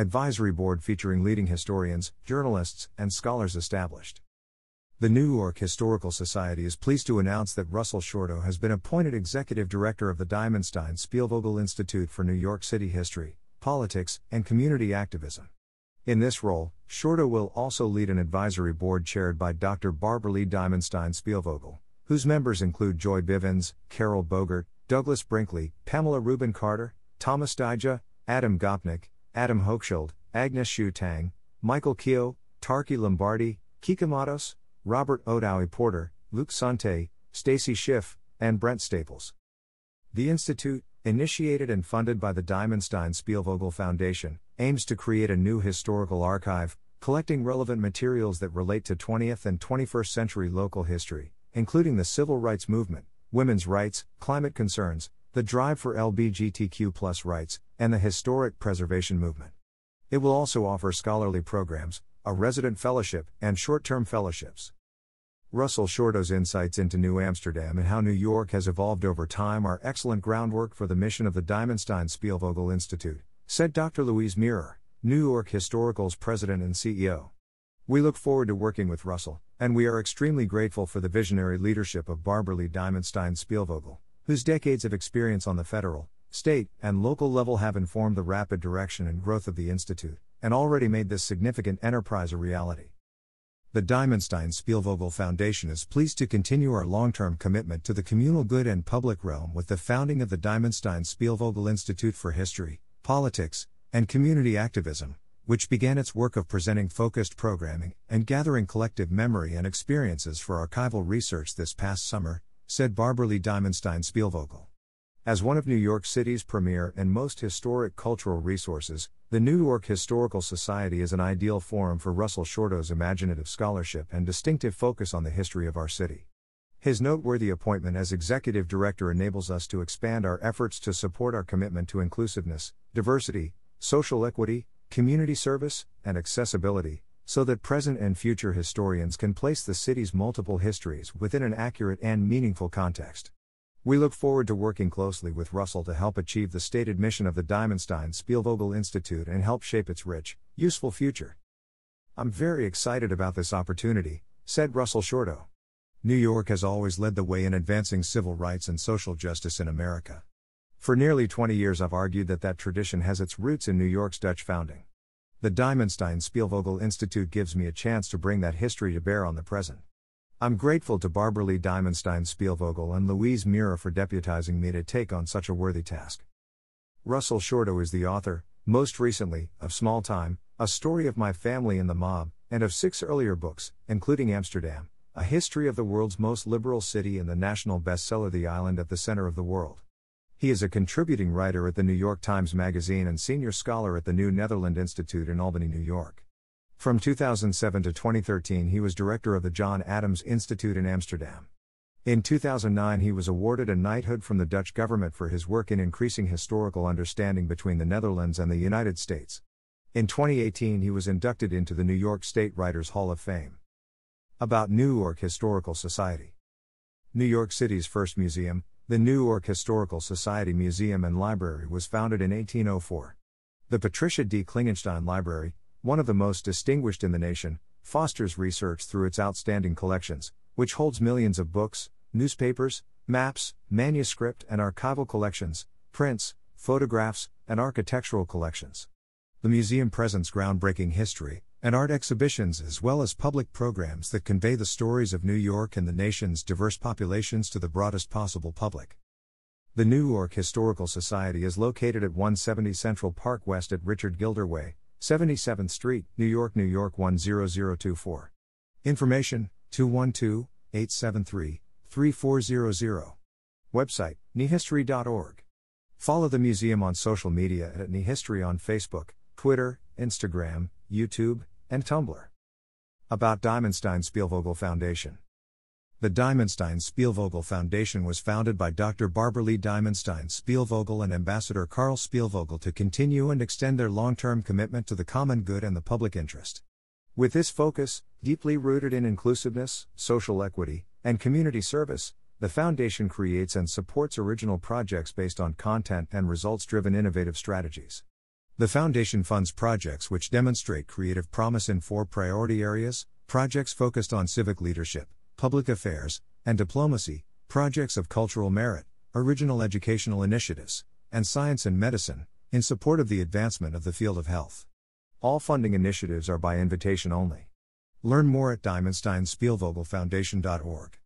advisory board featuring leading historians, journalists, and scholars established. The New York Historical Society is pleased to announce that Russell Shorto has been appointed executive director of the Diamonstein Spielvogel Institute for New York City History, Politics, and Community Activism. In this role, Shorto will also lead an advisory board chaired by Dr. Barbara Lee Diamonstein Spielvogel, whose members include Joy Bivens, Carol Bogert, Douglas Brinkley, Pamela Rubin Carter, Thomas Dyja, Adam Gopnik, Adam Hochschild, Agnes Hsu-Tang, Michael Keogh, Tarky Lombardi, Kica Matos, Robert Odowie Porter, Luc Sante, Stacy Schiff, and Brent Staples. The Institute, initiated and funded by the Diamonstein Spielvogel Foundation, aims to create a new historical archive, collecting relevant materials that relate to 20th and 21st century local history, including the civil rights movement, women's rights, climate concerns, the drive for LGBTQ rights, and the historic preservation movement. It will also offer scholarly programs, a resident fellowship, and short term fellowships. Russell Shorto's insights into New Amsterdam and how New York has evolved over time are excellent groundwork for the mission of the Diamonstein Spielvogel Institute, said Dr. Louise Mirrer, New York Historical's president and CEO. We look forward to working with Russell, and we are extremely grateful for the visionary leadership of Barbara Lee Diamonstein Spielvogel, whose decades of experience on the federal, state, and local level have informed the rapid direction and growth of the Institute, and already made this significant enterprise a reality. The Diamonstein Spielvogel Foundation is pleased to continue our long term commitment to the communal good and public realm with the founding of the Diamonstein Spielvogel Institute for History, Politics, and Community Activism, which began its work of presenting focused programming and gathering collective memory and experiences for archival research this past summer, said Barbara Lee Diamonstein Spielvogel. As one of New York City's premier and most historic cultural resources, the New York Historical Society is an ideal forum for Russell Shorto's imaginative scholarship and distinctive focus on the history of our city. His noteworthy appointment as executive director enables us to expand our efforts to support our commitment to inclusiveness, diversity, social equity, community service, and accessibility, so that present and future historians can place the city's multiple histories within an accurate and meaningful context. We look forward to working closely with Russell to help achieve the stated mission of the Diamonstein Spielvogel Institute and help shape its rich, useful future. I'm very excited about this opportunity, said Russell Shorto. New York has always led the way in advancing civil rights and social justice in America. For nearly 20 years, I've argued that that tradition has its roots in New York's Dutch founding. The Diamonstein Spielvogel Institute gives me a chance to bring that history to bear on the present. I'm grateful to Barbara Lee Diamonstein Spielvogel and Louise Mirrer for deputizing me to take on such a worthy task. Russell Shorto is the author, most recently, of Small Time, A Story of My Family and the Mob, and of six earlier books, including Amsterdam, A History of the World's Most Liberal City and the national bestseller The Island at the Center of the World. He is a contributing writer at the New York Times Magazine and senior scholar at the New Netherland Institute in Albany, New York. From 2007 to 2013, he was director of the John Adams Institute in Amsterdam. In 2009, he was awarded a knighthood from the Dutch government for his work in increasing historical understanding between the Netherlands and the United States. In 2018, he was inducted into the New York State Writers Hall of Fame. About New York Historical Society New York City's first museum, the New York Historical Society Museum and Library, was founded in 1804. The Patricia D. Klingenstein Library, one of the most distinguished in the nation, fosters research through its outstanding collections, which holds millions of books, newspapers, maps, manuscript and archival collections, prints, photographs, and architectural collections. The museum presents groundbreaking history and art exhibitions as well as public programs that convey the stories of New York and the nation's diverse populations to the broadest possible public. The New York Historical Society is located at 170 Central Park West at Richard Gilder Way, 77th Street, New York, New York 10024. Information 212 873 3400. Website nyhistory.org. Follow the museum on social media at NYHistory on Facebook, Twitter, Instagram, YouTube, and Tumblr. About Diamonstein Spielvogel Foundation. The Diamonstein Spielvogel Foundation was founded by Dr. Barbara Lee Diamonstein Spielvogel and Ambassador Carl Spielvogel to continue and extend their long term commitment to the common good and the public interest. With this focus, deeply rooted in inclusiveness, social equity, and community service, the Foundation creates and supports original projects based on content and results driven innovative strategies. The Foundation funds projects which demonstrate creative promise in four priority areas projects focused on civic leadership, public affairs, and diplomacy, projects of cultural merit, original educational initiatives, and science and medicine, in support of the advancement of the field of health. All funding initiatives are by invitation only. Learn more at diamonsteinspielvogelfoundation.org.